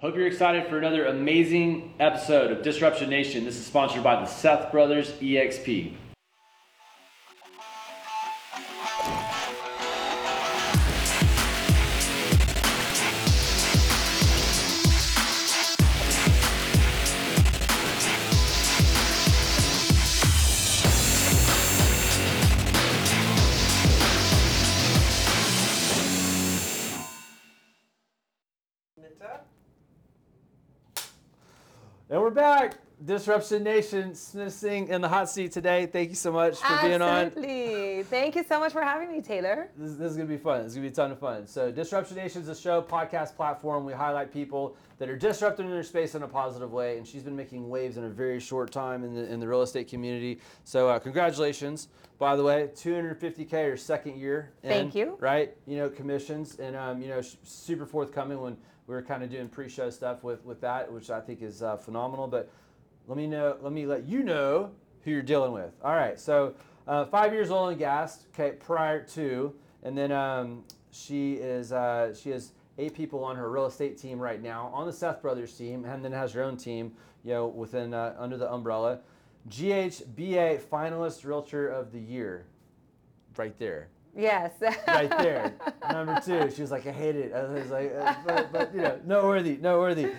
Hope you're excited for another amazing episode of Disruption Nation. This is sponsored by the Seth Brothers EXP. Disruption Nation, Smita Singh in the hot seat today. Thank you so much for being on. Absolutely. Thank you so much for having me, Taylor. This, this is going to be fun. This is going to be a ton of fun. So, Disruption Nation is a show, podcast platform. We highlight people that are disrupting in their space in a positive way. And she's been making waves in a very short time in the, in the real estate community. So, uh, congratulations. By the way, 250K your second year. In, Thank you. Right? You know, commissions. And, um, you know, super forthcoming when we were kind of doing pre-show stuff with, with that, which I think is uh, phenomenal. But let me know. Let me let you know who you're dealing with. All right. So uh, five years oil and gas. Okay, prior to, and then um, she is uh, she has eight people on her real estate team right now on the Seth Brothers team, and then has her own team. You know, within uh, under the umbrella. GHBA finalist realtor of the year. Right there Yes. right there. Number two. She was like, I hate it. I was like, uh, but, but you know, noteworthy, noteworthy.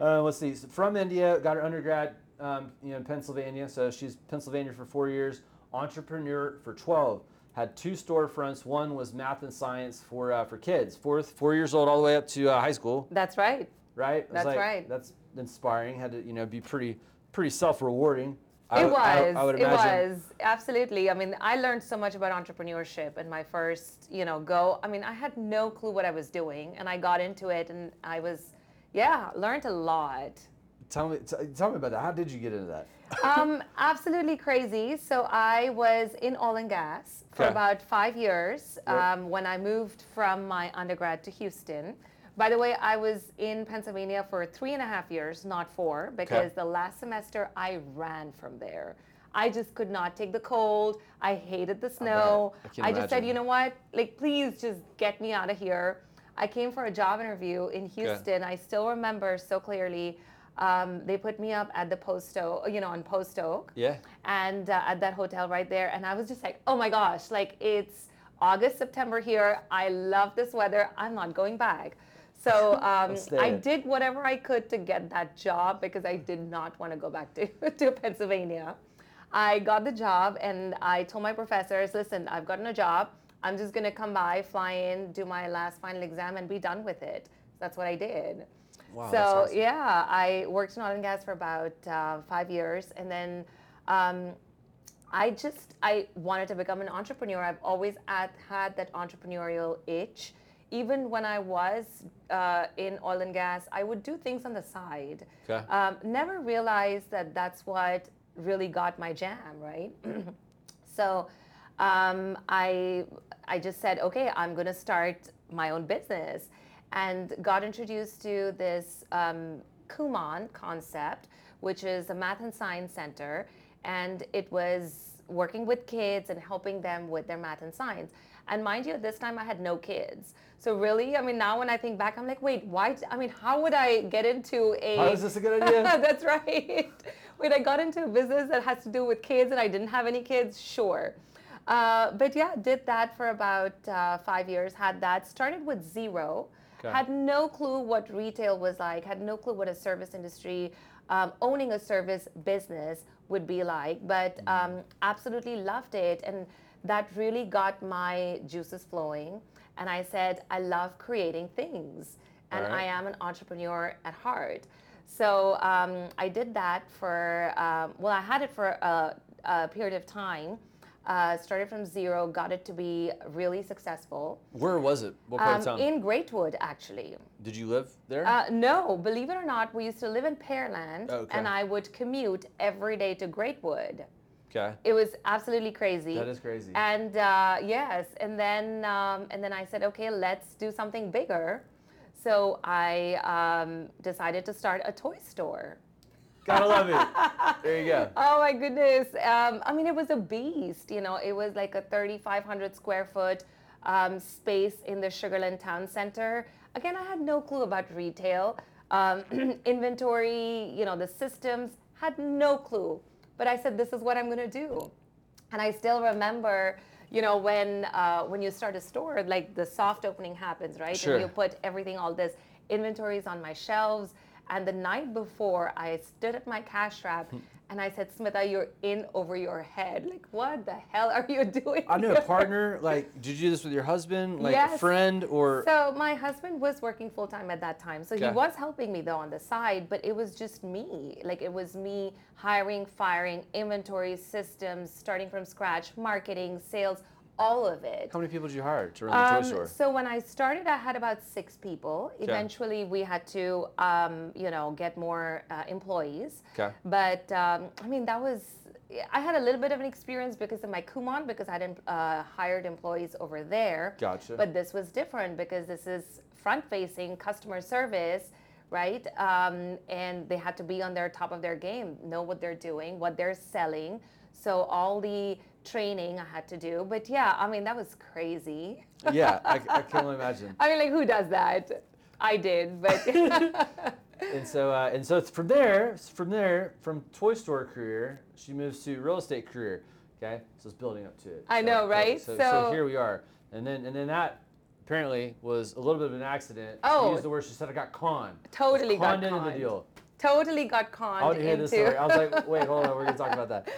Uh, let's see. So from India, got her undergrad, um, you know, in Pennsylvania. So she's Pennsylvania for four years. Entrepreneur for 12. Had two storefronts. One was math and science for uh, for kids, fourth, four years old, all the way up to uh, high school. That's right. Right. That's like, right. That's inspiring. Had to, you know, be pretty pretty self rewarding. it was. I, would it was absolutely. I mean, I learned so much about entrepreneurship in my first, you know, go. I mean, I had no clue what I was doing, and I got into it, and I was, yeah, learned a lot. Tell me, t- tell me about that. How did you get into that? um, absolutely crazy. So I was in oil and gas for Okay. about five years Yep. um, when I moved from my undergrad to Houston. By the way, I was in Pennsylvania for three and a half years, not four, because the last semester I ran from there. I just could not take the cold. I hated the snow. I I just said, you know what? Like, please just get me out of here. I came for a job interview in Houston. I still remember so clearly. Um, they put me up at the Post Oak, you know, on Post Oak Yeah. and uh, at that hotel right there. And I was just like, oh my gosh, like it's August, September here. I love this weather. I'm not going back. So um. I did whatever I could to get that job because I did not want to go back to, to Pennsylvania. I got the job and I told my professors, listen, I've gotten a job. I'm just going to come by, fly in, do my last final exam, and be done with it. That's what I did. Wow, so awesome. yeah, I worked in oil and gas for about uh, five years, and then um, I just I wanted to become an entrepreneur. I've always had, had that entrepreneurial itch. Even when I was uh, in oil and gas, I would do things on the side. Okay. Um, never realized that that's what really got my jam, right? so um, I I just said, okay, I'm going to start my own business, and got introduced to this um, Kumon concept, which is a math and science center, and it was working with kids and helping them with their math and science. And mind you, at this time I had no kids. So really, I mean, now when I think back, I'm like, wait, why? I mean, how would I get into a? How is this a good idea? That's right. wait, I got into a business that has to do with kids and I didn't have any kids, sure. Uh, but yeah, did that for about uh, five years. Had that started with zero. Had no clue what retail was like. Had no clue what a service industry, um, owning a service business would be like. But um, absolutely loved it, and that really got my juices flowing. And I said, I love creating things, and Alright. I am an entrepreneur at heart. So um, I did that for, um, well, I had it for a, a period of time. Uh, started from zero, got it to be really successful. Where was it? What part Um, of town? in Greatwood, actually. Did you live there? Uh, no, believe it or not, we used to live in Pearland, Okay. and I would commute every day to Greatwood. okay. It was absolutely crazy. That is crazy. And uh, yes, and then um, and then I said, okay, let's do something bigger. So I um, decided to start a toy store. Gotta love it. There you go. Oh my goodness! Um, I mean, it was a beast. You know, it was like a 3,500 square foot um, space in the Sugarland Town Center. Again, I had no clue about retail. um, inventory, you know, the systems, had no clue. But I said, this is what I'm going to do. And I still remember, you know, when uh, when you start a store, like the soft opening happens, right? Sure. And you put everything, all this inventories on my shelves. And the night before, I stood at my cash wrap hmm. and I said, Smita, you're in over your head. Like, what the hell are you doing? I knew a here?" partner. Like, did you do this with your husband, like a friend, or So my husband was working full time at that time. So Okay. he was helping me though on the side, but it was just me. Like it was me hiring, firing, inventory systems, starting from scratch, marketing, sales, all of it. how many people did you hire to run the Um, toy store? So when I started, I had about six people. Eventually, we had to, um, you know, get more uh, employees. Okay. But um, I mean, that was. I had a little bit of an experience because of my Kumon, because I hadn't uh, hired employees over there. Gotcha. But this was different because this is front-facing customer service, right? Um, and they had to be on their top of their game, know what they're doing, what they're selling. So all the training I had to do. But yeah, I mean that was crazy. yeah, I, I can only imagine. I mean, like who does that? I did, but And so, uh, and so it's from there, from there, from toy store career, she moves to real estate career. Okay, so it's building up to it. I So- know, so- right? So, So- here we are, and then and then that apparently was a little bit of an accident. Oh. she used the word. She said I got conned. Totally got conned into the deal. totally got I conned want to hear into. this story. I was like, wait, hold on, we're gonna talk about that.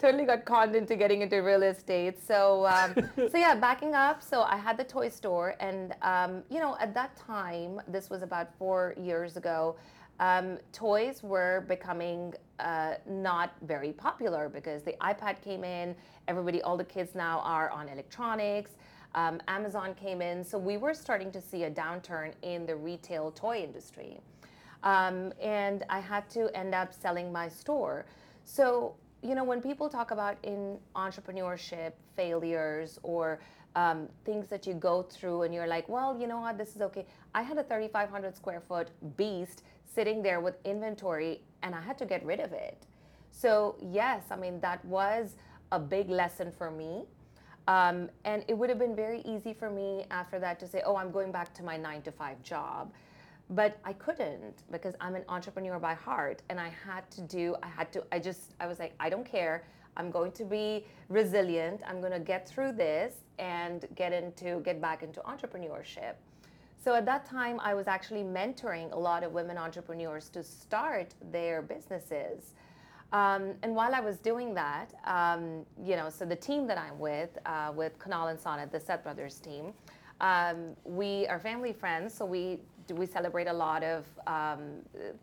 Totally got conned into getting into real estate. So, um, so yeah, backing up. So I had the toy store, and um, you know, at that time, this was about four years ago. Um, toys were becoming uh, not very popular because the iPad came in. Everybody, all the kids now are on electronics. Um, Amazon came in, so we were starting to see a downturn in the retail toy industry. Um, and I had to end up selling my store. So, you know, when people talk about in entrepreneurship failures or um, things that you go through and you're like, well, you know what, this is okay. I had a 3,500 square foot beast sitting there with inventory and I had to get rid of it. So, yes, I mean, that was a big lesson for me. Um, and it would have been very easy for me after that to say, oh, I'm going back to my nine to five job. But I couldn't because I'm an entrepreneur by heart and I had to do, I had to, I just, I was like, I don't care. I'm going to be resilient. I'm going to get through this and get into, get back into entrepreneurship. So at that time, I was actually mentoring a lot of women entrepreneurs to start their businesses. Um, and while I was doing that, um, you know, so the team that I'm with, uh, with Kunal and Sonnet, the Seth Brothers team, um, we are family friends, so we we celebrate a lot of um,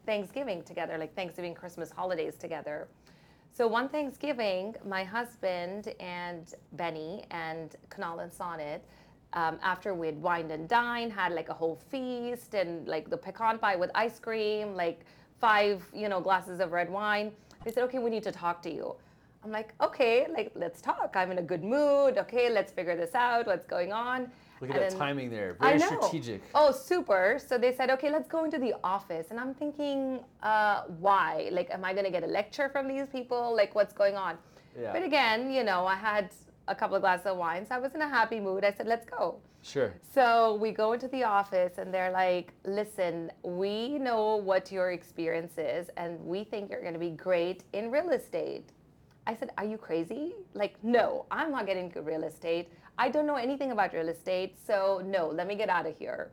Thanksgiving together, like Thanksgiving, Christmas holidays together. So one Thanksgiving, my husband and Benny and Kunal and Sonnet, um, after we'd wined and dined, had like a whole feast and like the pecan pie with ice cream, like five, you know, glasses of red wine. They said, okay, we need to talk to you. I'm like, okay, like let's talk. I'm in a good mood. Okay, let's figure this out. What's going on? Look at And that then- timing there. I Very know. strategic. Oh, super. So they said, okay, let's go into the office. And I'm thinking, uh, why? Like, am I going to get a lecture from these people? Like, what's going on? Yeah. But again, you know, I had a couple of glasses of wine, so I was in a happy mood. I said, let's go. Sure. So we go into the office and they're like, listen, we know what your experience is and we think you're going to be great in real estate. I said, are you crazy? Like, no, I'm not getting into real estate. I don't know anything about real estate, so no, let me get out of here.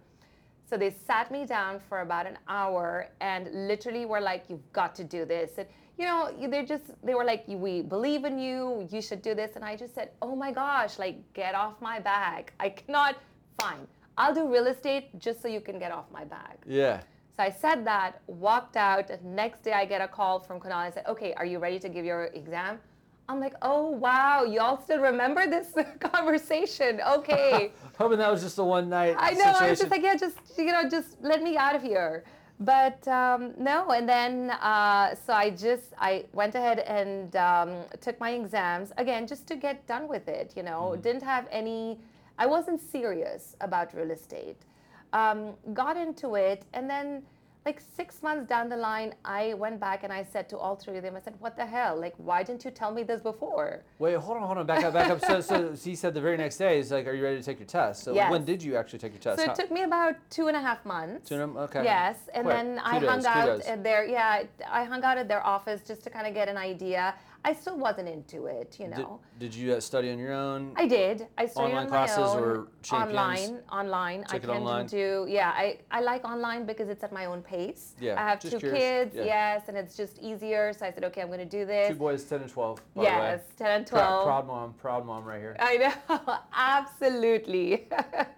So they sat me down for about an hour and literally were like, "You've got to do this." And you know, they're just they were like, "We believe in you. You should do this." And I just said, "Oh my gosh, like get off my back. I cannot. Fine, I'll do real estate just so you can get off my back." Yeah. So I said that, walked out. Next day, I get a call from Kunal and said, "Okay, are you ready to give your exam?" I'm like, "Oh wow, y'all still remember this conversation? Okay." Hoping that was just a one night I know. situation. I was just like, yeah, just you know, just let me out of here. But um, no, and then uh, so I just I went ahead and um, took my exams again just to get done with it. You know, didn't have any. I wasn't serious about real estate. Um, got into it, and then like six months down the line, I went back and I said to all three of them, I said, "What the hell? Like, why didn't you tell me this before?" Wait, hold on, hold on, back up, back up. So, so, so he said the very next day, he's like, "Are you ready to take your test?" So Yes. when did you actually take your test? So it took me about two and a half months. Two and a- okay. Yes, and Quick. then I Kudos, hung out kudos. at their yeah, I hung out at their office just to kind of get an idea. I still wasn't into it, you know. did you uh, study on your own? I did. I studied Online on classes my own. or Champions? online? Online. I Took it can online? do. Yeah, I, I like online because it's at my own pace. Yeah, I have two curious. kids. Yeah. Yes, and it's just easier. So I said, okay, I'm going to do this. Two boys, ten and twelve. By yes, the way. ten and twelve. proud mom, proud mom right here. I know, absolutely.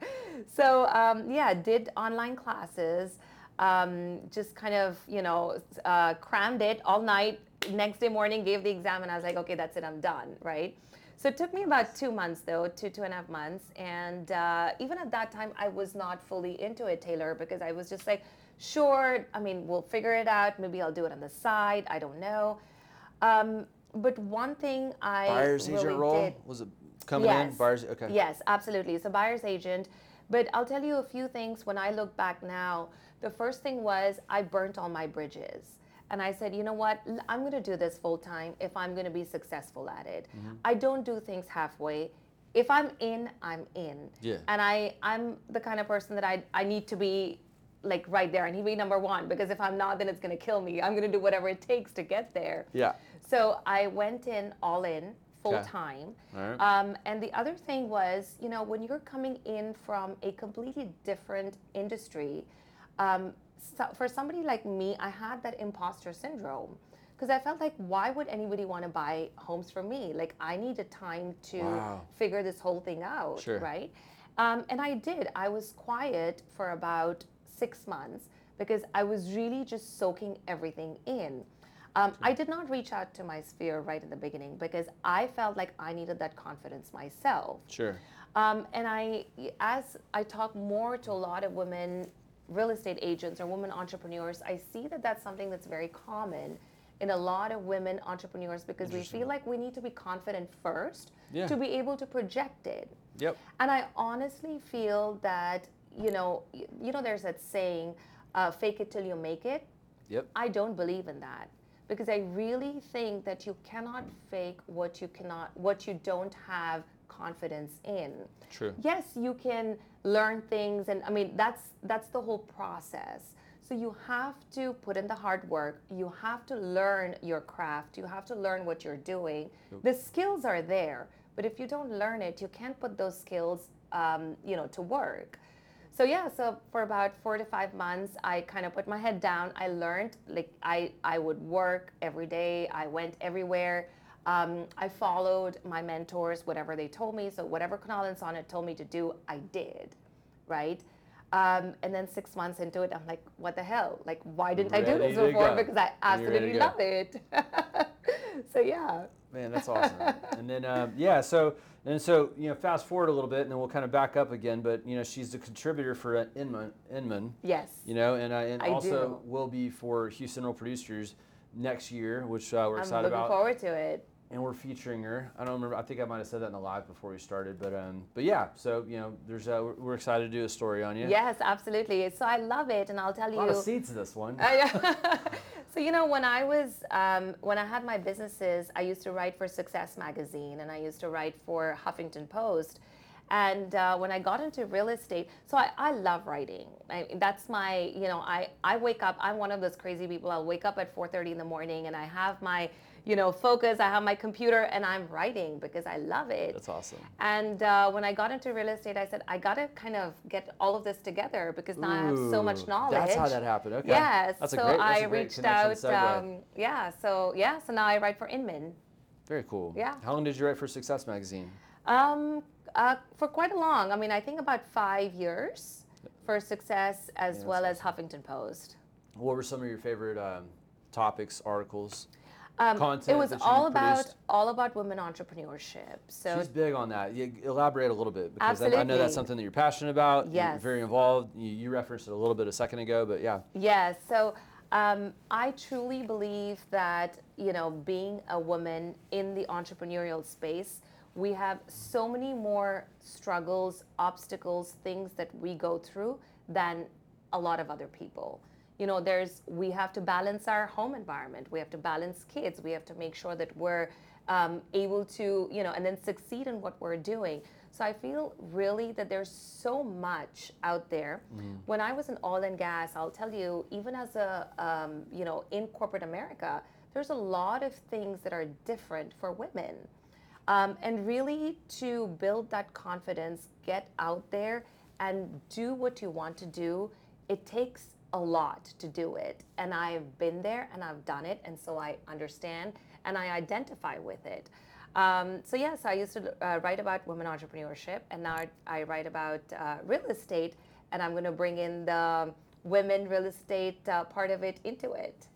so um, yeah, did online classes. Um, just kind of you know uh, crammed it all night. Next day morning, gave the exam, and I was like, okay, that's it, I'm done, right? So it took me about two months though, two two and a half months, and uh, even at that time, I was not fully into it, Taylor, because I was just like, sure, I mean, we'll figure it out. Maybe I'll do it on the side. I don't know. Um, but one thing I Buyer's really agent role did, was it coming in? Buyer's okay. Yes, absolutely. So buyer's agent. But I'll tell you a few things when I look back now. The first thing was I burnt all my bridges. And I said, you know what? I'm going to do this full time if I'm going to be successful at it. Mm-hmm. I don't do things halfway. If I'm in, I'm in. Yeah. And I, I'm the kind of person that I, I need to be like right there. I need to be number one because if I'm not, then it's going to kill me. I'm going to do whatever it takes to get there. Yeah. So I went in all in, full time. Right. Um, and the other thing was, you know, when you're coming in from a completely different industry, um, so for somebody like me, I had that imposter syndrome because I felt like, why would anybody want to buy homes from me? Like, I needed time to Wow. figure this whole thing out, Sure. right? Um, and I did. I was quiet for about six months because I was really just soaking everything in. Um, I did not reach out to my sphere right in the beginning because I felt like I needed that confidence myself. Sure. Um, and I, as I talk more to a lot of women real estate agents or women entrepreneurs, I see that that's something that's very common in a lot of women entrepreneurs because we feel like we need to be confident first Yeah. to be able to project it. Yep. And I honestly feel that, you know, you know, there's that saying, uh, fake it till you make it. Yep. I don't believe in that because I really think that you cannot fake what you cannot, what you don't have confidence in. True. Yes, you can learn things, and I mean that's that's the whole process. So you have to put in the hard work. You have to learn your craft. You have to learn what you're doing. The skills are there, but if you don't learn it, you can't put those skills, um, you know, to work. So yeah, so for about four to five months, I kind of put my head down. I learned, like I, I would work every day. I went everywhere. Um, I followed my mentors, whatever they told me. So whatever Kunal and Sonnet told me to do, I did, right? Um, and then six months into it, I'm like, what the hell? Like, why didn't I do this before? go. Because I ready absolutely love it. so yeah. Man, that's awesome. and then um, yeah, so and so you know, fast forward a little bit, and then we'll kind of back up again. But you know, she's a contributor for uh, Inman, Inman. Yes. You know, and uh, and I also do. will be for Houston Real Producers next year, which uh, we're excited about I'm looking forward to it. And we're featuring her. I don't remember. I think I might have said that in the live before we started, but um, but yeah. So you know, there's uh, we're, excited to do a story on you. Yes, absolutely. So I love it, and I'll tell A you. lot of in this one. I- so you know when i was um, when i had my businesses i used to write for success magazine and i used to write for huffington post and uh, when i got into real estate so i, I love writing I, that's my you know I, I wake up i'm one of those crazy people i'll wake up at 4.30 in the morning and i have my you know focus i have my computer and i'm writing because i love it That's awesome. and uh, when I got into real estate, I said, I got to kind of get all of this together because now I have so much knowledge. That's how that happened. Okay. Yes. That's a so great. That's I reached out. Um, yeah. So yeah. So now I write for Inman. Very cool. yeah. How long did you write for Success Magazine? Um, uh, for quite a long. I mean, I think about five years for Success as Yeah, well that's as Huffington Post. What were some of your favorite um, topics, articles? Um, Content it was that you all about produced? all about women entrepreneurship. So She's big on that. You elaborate a little bit because I, I know that's something that you're passionate about. You're Yes. very involved. You, you referenced it a little bit a second ago, but yeah. Yes. So um, I truly believe that you know, being a woman in the entrepreneurial space, we have so many more struggles, obstacles, things that we go through than a lot of other people. You know there's we have to balance our home environment. We have to balance kids. We have to make sure that we're um, able to you know and then succeed in what we're doing. So i feel really that there's so much out there. When i was in oil and gas i'll tell you even as a um, you know in corporate america there's a lot of things that are different for women. Um, and really to build that confidence, get out there and do what you want to do. It takes a lot to do it. And I've been there and I've done it. And so I understand and I identify with it. Um, so, yes, I used to uh, write about women entrepreneurship and now I, I write about uh, real estate. And I'm going to bring in the women real estate uh, part of it into it.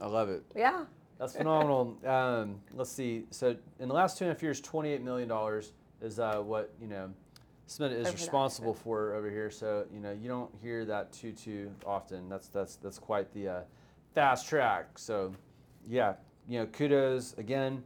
I love it. Yeah. That's phenomenal. um, let's see. So in the last two and a half years, twenty-eight million dollars is uh, what you know Smita is responsible for over here. So you know you don't hear that too too often. That's that's that's quite the uh, fast track. So yeah, you know kudos again.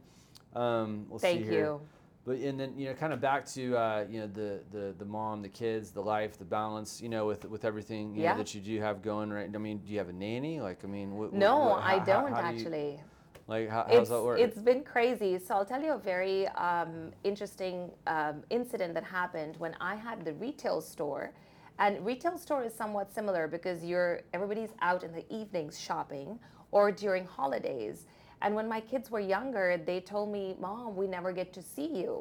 Um, let's Thank see here. you. But and then you know, kind of back to uh, you know the, the the mom, the kids, the life, the balance. You know, with with everything you Yeah. know, that you do have going right. I mean, do you have a nanny? Like, I mean, what, No, what, I how- how- don't how do you- actually. Like, how, how it's, does that work? It's been crazy. So I'll tell you a very um, interesting um, incident that happened when I had the retail store. And retail store is somewhat similar because you're everybody's out in the evenings shopping or during holidays. And when my kids were younger, they told me, "Mom, we never get to see you."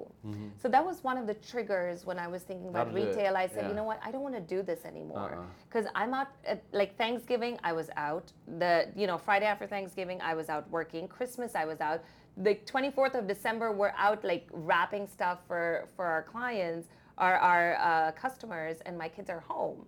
So that was one of the triggers when I was thinking about it, retail. I said, yeah. "You know what? I don't want to do this anymore." Uh-uh. because I'm out at, like Thanksgiving I was out the you know Friday after Thanksgiving I was out working Christmas I was out the 24th of December we're out like wrapping stuff for for our clients our our uh, customers and my kids are home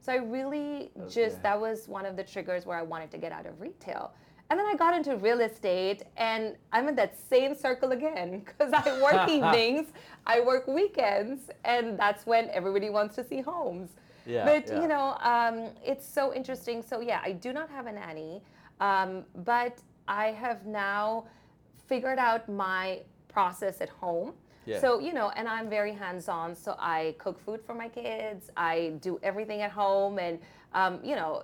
so I really just that was one of the triggers where I wanted to get out of retail and then I got into real estate and I'm in that same circle again because I work evenings I work weekends and that's when everybody wants to see homes Yeah, but yeah. you know, um, it's so interesting. So yeah, I do not have a nanny, um, but I have now figured out my process at home. Yeah. So you know, and I'm very hands-on. So I cook food for my kids. I do everything at home, and um, you know,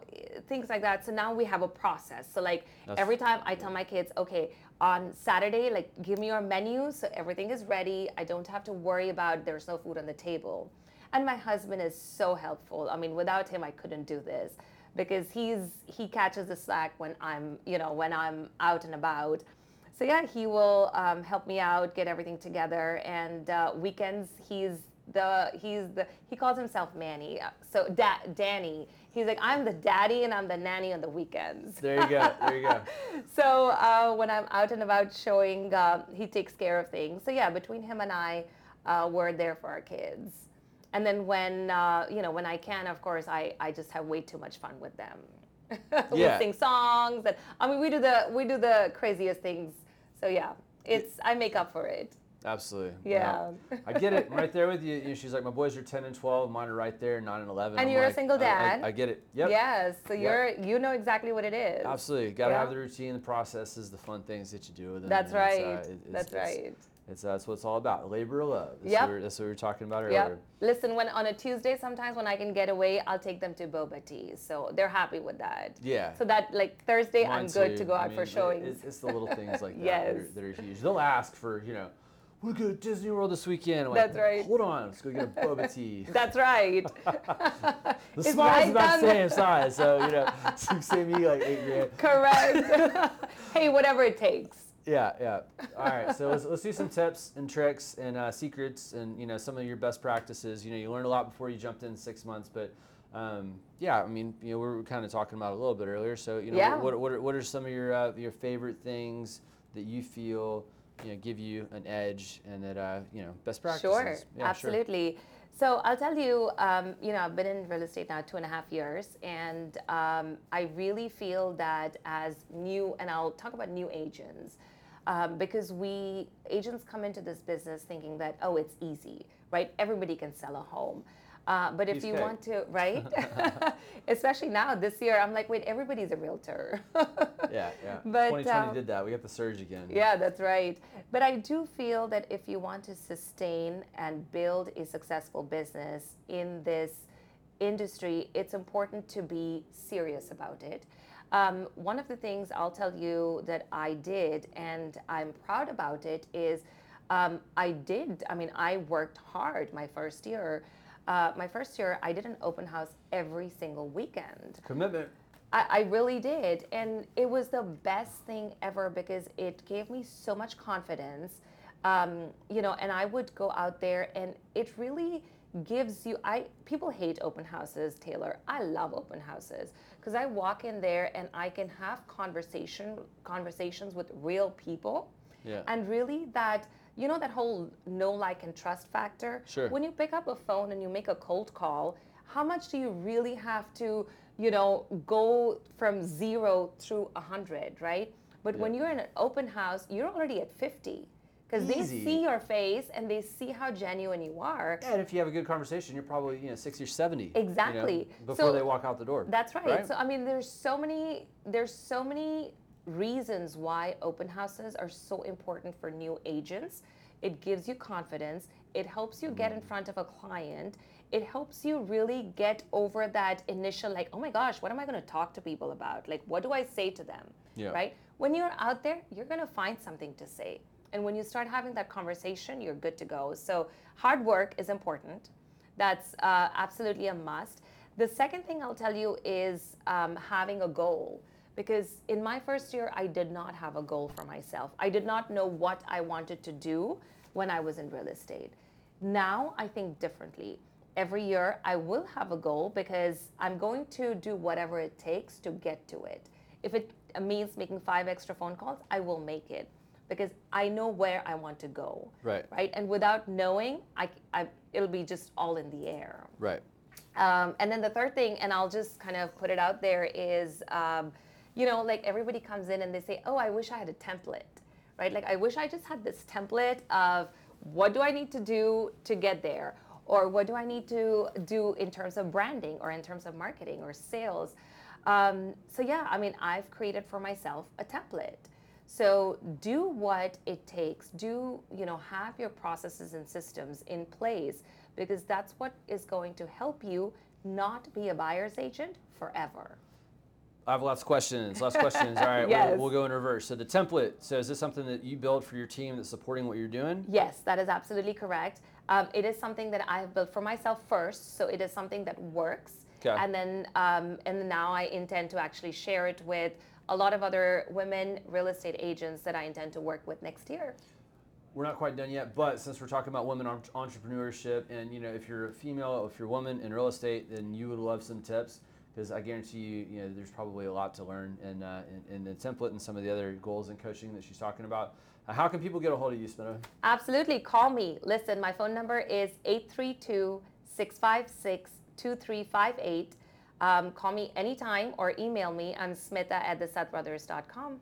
things like that. So now we have a process. So like That's- every time I tell my kids, okay, on Saturday, like give me your menu, so everything is ready. I don't have to worry about there's no food on the table. And my husband is so helpful. I mean, without him, I couldn't do this because he's he catches the slack when I'm you know when I'm out and about. So yeah, he will um, help me out, get everything together, and uh, weekends he's the he's the he calls himself Manny. So da- Danny, he's like I'm the daddy and I'm the nanny on the weekends. there you go. There you go. So uh, when I'm out and about showing, uh, he takes care of things. So yeah, between him and I, uh, we're there for our kids. And then when uh, you know when I can, of course, I, I just have way too much fun with them. we Yeah. sing songs, and I mean we do the we do the craziest things. So yeah, it's I make up for it. Absolutely. Yeah. I get it. I'm right there with you. You know, she's like, my boys are 10 and 12. Mine are right there, 9 and 11. And I'm you're a like, single I- I- dad. I, get it. Yep. Yes. So Yep. you're you know exactly what it is. Absolutely. Got to Yeah. have the routine, the processes, the fun things that you do with them. That's it's, right. uh, it- it's- That's it's- right. It's, uh, that's what it's all about. Labor of love. That's, Yep. what, we're, that's what we were talking about earlier. Yep. Listen, when on a Tuesday, sometimes when I can get away, I'll take them to boba tea. So they're happy with that. Yeah. So that like Thursday, I'm Mine good too. to go I out mean, for showings. It's, it's the little things like that Yes. that, are, that are huge. They'll ask for, you know, we go to Disney World this weekend. I'm like, That's right. Hold on, let's go get a boba tea. That's right. The It's smile's right about the same size, so you know, so save me like eight grand. Correct. hey, whatever it takes. Yeah, yeah. All right, so let's, let's do some tips and tricks and uh, secrets and you know some of your best practices. You know, you learned a lot before you jumped in six months, but um, yeah, I mean, you know, we were kind of talking about it a little bit earlier. So you know, Yeah. what, what, are, what are some of your uh, your favorite things that you feel you know give you an edge and that uh, you know best practices? Sure, Yeah, sure. absolutely. So I'll tell you, um, you know, I've been in real estate now two and a half years, and um, I really feel that as new, and I'll talk about new agents, um, because we agents come into this business thinking that oh, it's easy, right? Everybody can sell a home. Uh, but if Piece you want to, right? Especially now, this year, I'm like, wait, everybody's a realtor. Yeah, yeah. But, 2020 um, did that. We got the surge again. Yeah, that's right. But I do feel that if you want to sustain and build a successful business in this industry, it's important to be serious about it. Um, one of the things I'll tell you that I did, and I'm proud about it, is um, I did. I mean, I worked hard my first year. Uh, my first year, I did an open house every single weekend. Commitment. I, I really did. And it was the best thing ever because it gave me so much confidence. Um, you know, and I would go out there and it really gives you I people hate open houses, Taylor. I love open houses because I walk in there and I can have conversation conversations with real people. Yeah. And really that you know that whole no like and trust factor Sure. when you pick up a phone and you make a cold call how much do you really have to you know go from zero through a 100 right but when you're in an open house you're already at 50 because they see your face and they see how genuine you are Yeah, and if you have a good conversation, you're probably you know sixty or seventy. you know, Exactly. before So- they walk out the door. That's right. Right? So I mean, there's so many there's so many reasons why open houses are so important for new agents. It gives you confidence. It helps you get in Mm. front of a client. It helps you really get over that initial like, oh my gosh, what am I going to talk to people about? Like, what do I say to them? Yeah. Right? When you're out there, you're going to find something to say. And when you start having that conversation, you're good to go. So hard work is important. That's uh, absolutely a must. The second thing I'll tell you is um, having a goal. Because in my first year, I did not have a goal for myself. I did not know what I wanted to do when I was in real estate. Now I think differently. Every year, I will have a goal because I'm going to do whatever it takes to get to it. If it means making five extra phone calls, I will make it because I know where I want to go Right. right? And without knowing, I, I, it'll be just all in the air. Right. Um, and then the third thing, and I'll just kind of put it out there, is um, you know, like everybody comes in and they say, "Oh, I wish I had a template," right? Like I wish I just had this template of what do I need to do to get there, or what do I need to do in terms of branding, or in terms of marketing, or sales. Um, so yeah, I mean, I've created for myself a template. So do what it takes. Do you know have your processes and systems in place because that's what is going to help you not be a buyer's agent forever. I have lots of questions. Lots of questions. All right, Yes. we'll, we'll go in reverse. So the template. So is this something that you build for your team that's supporting what you're doing? Yes, that is absolutely correct. Um, it is something that I have built for myself first, so it is something that works. 'Kay. And then, um, and now I intend to actually share it with a lot of other women real estate agents that I intend to work with next year. We're not quite done yet, but since we're talking about women entrepreneurship, and you know, if you're a female, if you're a woman in real estate, then you would love some tips because I guarantee you, you know, there's probably a lot to learn in, uh, in, in the template and some of the other goals and coaching that she's talking about. Uh, how can people get a hold of you, Smita? Absolutely. Call me. Listen, my phone number is 832 656 2358. Um, Call me anytime or email me. I'm smita at thesethbrothers.com.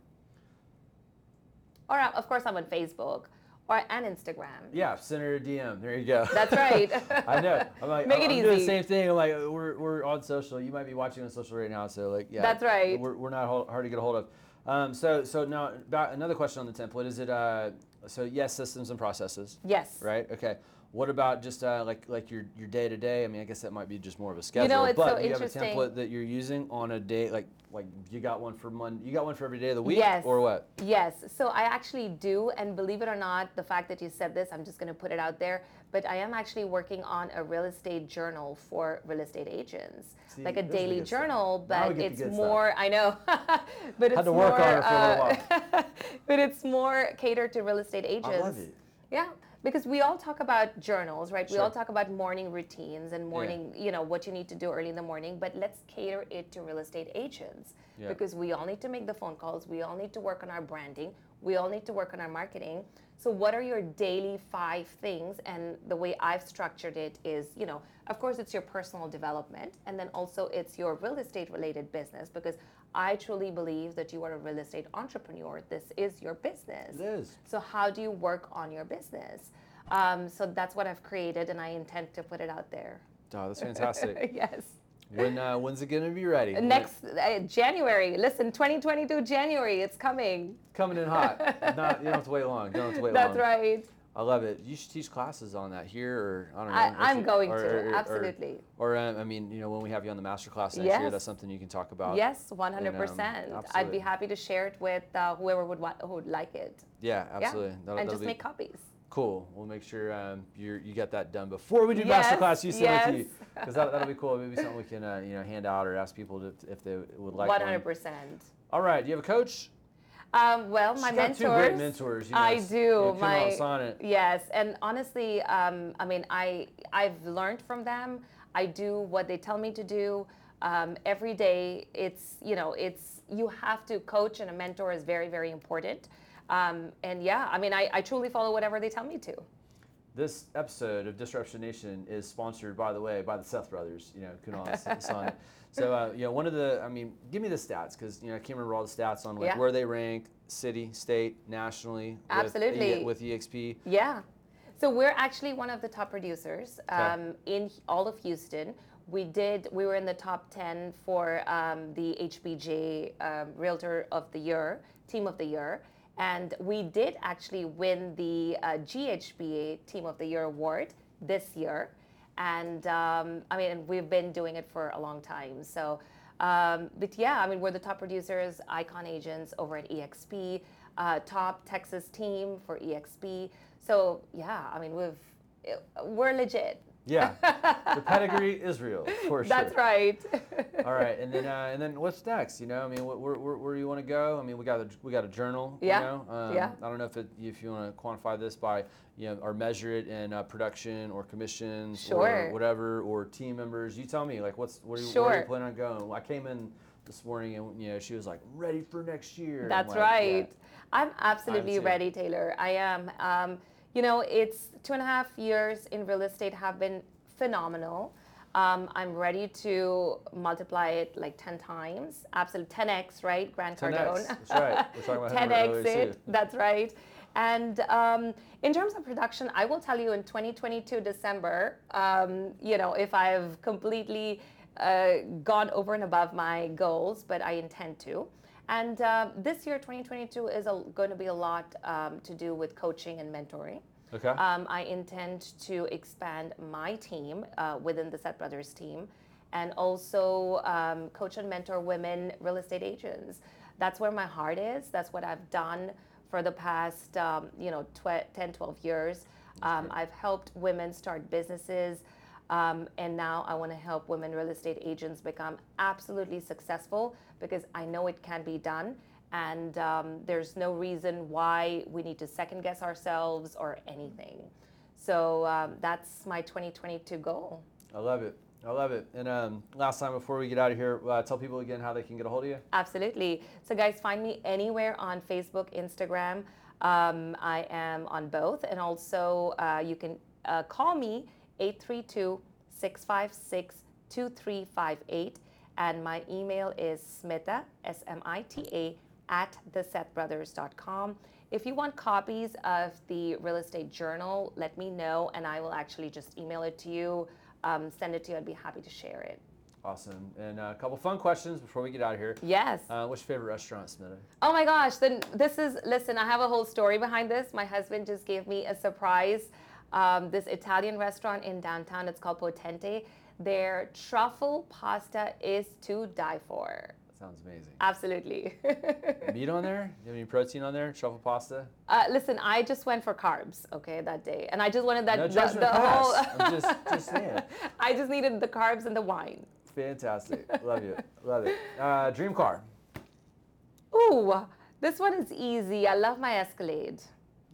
Or, of course, I'm on Facebook or and Instagram. Yeah, send her a DM. There you go. That's right. I know. I'm like, Make I'm, it I'm doing the easy. same thing. I'm like, we're, we're on social. You might be watching on social right now, so like, yeah. That's right. We're, we're not hard to get a hold of. Um, so so now about another question on the template is it uh, so yes systems and processes Yes. right okay what about just uh, like like your your day to day I mean I guess that might be just more of a schedule You know, it's but so you have a template that you're using on a day like like you got one for Monday you got one for every day of the week Yes. or what? Yes, so I actually do, and believe it or not, the fact that you said this, I'm just going to put it out there, but I am actually working on a real estate journal for real estate agents, See, like a this is the daily journal, but it's good stuff. more, I know, but it's Had to work more, on it for a little uh, but it's more catered to real estate agents. I love it. Yeah, because we all talk about journals, right? We all talk about morning routines and morning, you know, what you need to do early in the morning, but let's cater it to real estate agents Yeah. because we all need to make the phone calls, we all need to work on our branding, we all need to work on our marketing. So what are your daily five things? And the way I've structured it is, you know, of course it's your personal development and then also it's your real estate related business because I truly believe that you are a real estate entrepreneur. This is your business. it is So how do you work on your business? Um, so that's what I've created, and I intend to put it out there. oh that's fantastic yes. when uh, when's it gonna be ready Next uh, January. Listen, 2022 January. It's coming. coming in hot not you don't have to wait long don't have to wait That's long That's right. I love it. You should teach classes on that here, or I don't know. I, I'm you- going or- to or- or- absolutely. Or, um, I mean, you know, when we have you on the master class next year, that's something you can talk about. yes, 100%. I'd be happy to share it with uh, whoever would wa- who would like it. Yeah, absolutely. Yeah. That'll- and that'll just be make copies. cool. We'll make sure um, you you get that done before we do Yes, master class. You send it to you yes. because that, that'll be cool. Maybe something we can uh, you know hand out or ask people to, if they would like. one. 100%. All right. Do you have a coach? Um, well, my She's got mentors. two great mentors. You know, I do. you know, Kim my yes, and honestly, um, I mean, I I've learned from them. I do what they tell me to do um, every day. It's you know, it's you have to coach and a mentor is very very important. Um, and yeah, I mean, I, I truly follow whatever they tell me to. This episode of Disruption Nation is sponsored, by the way, by the Seth brothers. You know, Kunal Sonnet. So, uh, you know, one of the, I mean, give me the stats because you know I can't remember all the stats on like Yeah. where they rank, city, state, nationally. with Absolutely. E- with EXP. Yeah. So we're actually one of the top producers Okay. um, in all of Houston. We did. We were in the top ten for um, the HBJ um, Realtor of the Year, Team of the Year, and we did actually win the uh, GHBA Team of the Year award this year. And um, I mean, we've been doing it for a long time. So, um, but yeah, I mean, we're the top producers, icon agents over at EXP, uh, top Texas team for EXP. So yeah, I mean, we've we're legit. Yeah, the pedigree is real for sure. That's right. All right, and then uh, and then what's next? You know, I mean, wh- where, where, where do you want to go? I mean, we got a we got a journal. Yeah, You know? um, yeah. I don't know if it, if you want to quantify this by you know or measure it in uh, production or commissions Sure. or whatever or team members. You tell me like what's where, you, where are you planning on going? I came in this morning and you know she was like ready for next year. That's like, right. yeah. I'm absolutely too. ready, Taylor. I am. Um, you know, it's two and a half years in real estate have been phenomenal. Um, I'm ready to multiply it like 10 times. Absolute 10x, right? Grant 10x. Cardone. That's right. We're talking about 10x it. That's right. And um, in terms of production, I will tell you in 2022 December, um, you know, if I've completely uh, gone over and above my goals, but I intend to. And uh, this year, 2022, is a, going to be a lot um, to do with coaching and mentoring. Okay. Um, I intend to expand my team uh, within the Seth Brothers team and also um, coach and mentor women real estate agents. That's where my heart is. That's what I've done for the past, um, you know, tw- 10, 12 years. Um, I've helped women start businesses. Um, and now I want to help women real estate agents become absolutely successful because I know it can be done and um, there's no reason why we need to second guess ourselves or anything. So um, that's my 2022 goal. I love it. I love it. And um, last time before we get out of here, uh, tell people again how they can get a hold of you. Absolutely. So, guys, find me anywhere on Facebook, Instagram. Um, I am on both. And also, uh, you can uh, call me 832 656 2358. And my email is smita, S M I T A, at thesethbrothers.com. If you want copies of the real estate journal, let me know and I will actually just email it to you, um, send it to you. I'd be happy to share it. Awesome. And uh, a couple fun questions before we get out of here. Yes. Uh, what's your favorite restaurant, Smita? Oh my gosh, then this is, listen, I have a whole story behind this. My husband just gave me a surprise. Um, this Italian restaurant in downtown, it's called Potente. Their truffle pasta is to die for. Sounds amazing. Absolutely. Meat on there? You have any protein on there? Truffle pasta? uh, listen, I just went for carbs, okay, that day. And I just wanted that, No the, the whole. I'm just, just saying. I just needed the carbs and the wine. Fantastic. Love you. Love it. Uh, dream car. Ooh, this one is easy. I love my Escalade.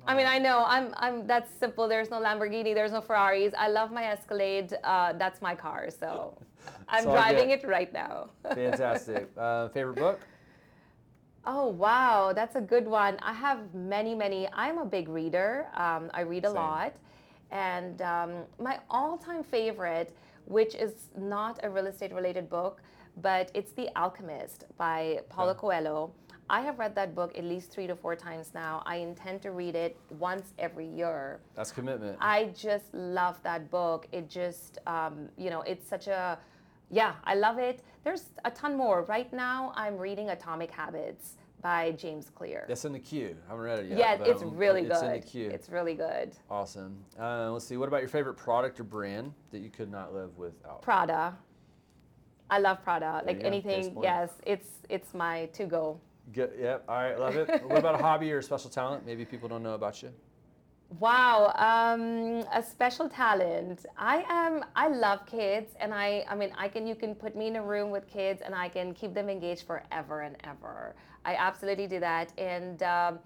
I mean, I know I'm, I'm. That's simple. There's no Lamborghini. There's no Ferraris. I love my Escalade. Uh, that's my car. So, I'm driving it right now. Fantastic. Uh, favorite book? oh wow, that's a good one. I have many, many. I'm a big reader. Um, I read a Same. lot, and um, my all-time favorite, which is not a real estate related book, but it's The Alchemist by Paulo Okay. Coelho. I have read that book at least three to four times now. I intend to read it once every year. That's commitment. I just love that book. It just, um, you know, it's such a, yeah, I love it. There's a ton more. Right now, I'm reading Atomic Habits by James Clear. That's in the queue. I haven't read it yet. yeah, it's I'm- really it's good. in the queue. It's really good. awesome. Uh, let's see. What about your favorite product or brand that you could not live without? Prada. I love Prada. There Like anything, yes, it's it's my to go. Good. Yep. All right. Love it. what about a hobby or a special talent? Maybe people don't know about you. Wow, um, a special talent. I am. I love kids, and I. I mean, I can. You can put me in a room with kids, and I can keep them engaged forever and ever. I absolutely do that, and um,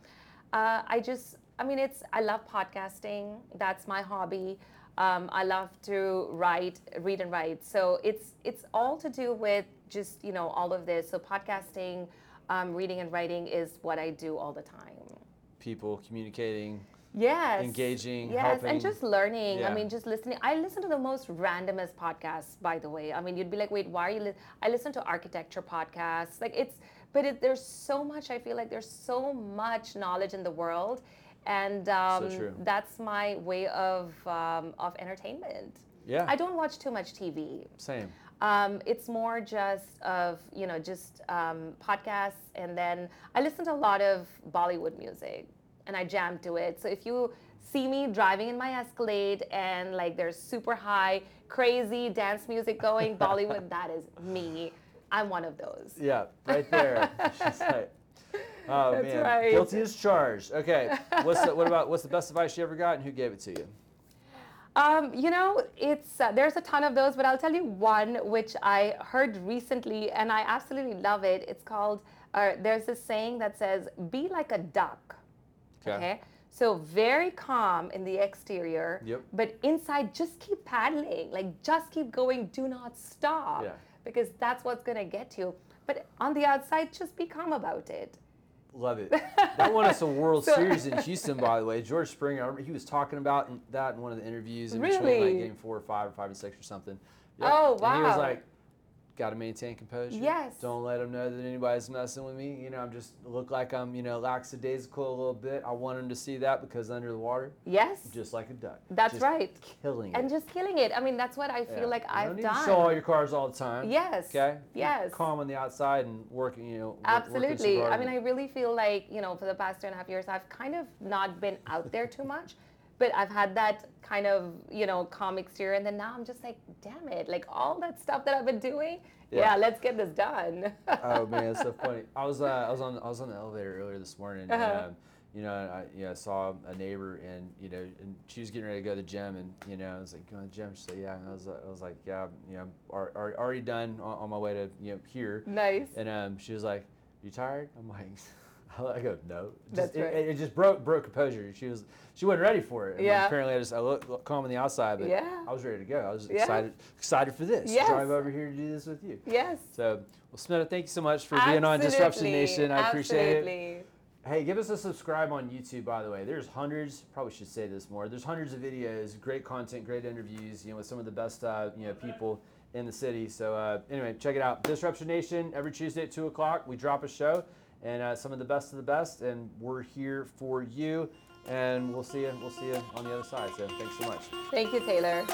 uh, I just. I mean, it's. I love podcasting. That's my hobby. Um, I love to write, read, and write. So it's it's all to do with just you know all of this. So podcasting, um, reading, and writing is what I do all the time. People communicating. Yes. engaging, Yes, helping. and just learning. Yeah. I mean, just listening. I listen to the most randomest podcasts, by the way. I mean, you'd be like, wait, why are you? Li-? I listen to architecture podcasts. Like it's, but it, there's so much. I feel like there's so much knowledge in the world, and um, true. that's my way of um, of entertainment. Yeah. I don't watch too much TV. Same. Um, it's more just of you know just um, podcasts, and then I listen to a lot of Bollywood music, and I jam to it. So if you see me driving in my Escalade and like there's super high, crazy dance music going, Bollywood, that is me. I'm one of those. Yeah. Right there. Like, oh That's man. right. Guilty as charged. Okay. What's the, what about what's the best advice you ever got, and who gave it to you? Um, you know, it's uh, there's a ton of those, but I'll tell you one which I heard recently, and I absolutely love it. It's called. Uh, there's this saying that says, "Be like a duck." Okay. Okay. So very calm in the exterior, Yep. but inside just keep paddling. Like just keep going. Do not stop. Yeah. Because that's what's gonna get you. But on the outside, just be calm about it. Love it. That won us a World So- Series in Houston, by the way. George Springer, I remember he was talking about that in one of the interviews in between like game four or five or five and six or something. Oh, And he was wow. like, got to maintain composure. Yes. Don't let them know that anybody's messing with me. You know, I'm just look like I'm, you know, lackadaisical a little bit. I want them to see that because under the water, Yes. just like a duck. That's Just right. Killing it. And just killing it. I mean, that's what I feel Yeah. like you I've don't need done. to show all your cars all the time. Yes. Okay. Be Yes. Calm on the outside and working, you know. work- Absolutely. so I mean, I really feel like, you know, for the past two and a half years, I've kind of not been out there too much, but I've had that kind of, you know, calm exterior. And then now I'm just like, damn it, like all that stuff that I've been doing, Yeah. yeah, let's get this done. oh man, it's so funny. I was uh, I was on I was on the elevator earlier this morning. Uh-huh. And, um, you know, I you know, saw a neighbor and you know, and she was getting ready to go to the gym, and you know, I was like, going to the gym. She said, yeah. And I was I was like, yeah, you know, ar- already done on, on my way to you know here. nice. And um, she was like, "You tired?" I'm like, I go, "No." Just, That's it, right. it, it just broke broke composure. She was she wasn't ready for it. And Yeah. Apparently, I just I look, look calm on the outside, but Yeah. I was ready to go. I was Yeah. excited excited for this. Yes. Drive over here to do this with you. Yes. So, well, Smita, thank you so much for being on Disruption Absolutely. Nation. I appreciate it. Absolutely. Hey, give us a subscribe on YouTube, by the way. There's hundreds, probably should say this more. There's hundreds of videos, great content, great interviews, you know, with some of the best, uh, you know, people in the city. So uh, anyway, check it out. Disruption Nation, every Tuesday at 2 o'clock, we drop a show and uh, some of the best of the best, and we're here for you. And we'll see you, we'll see you on the other side. So thanks so much. Thank you, Taylor.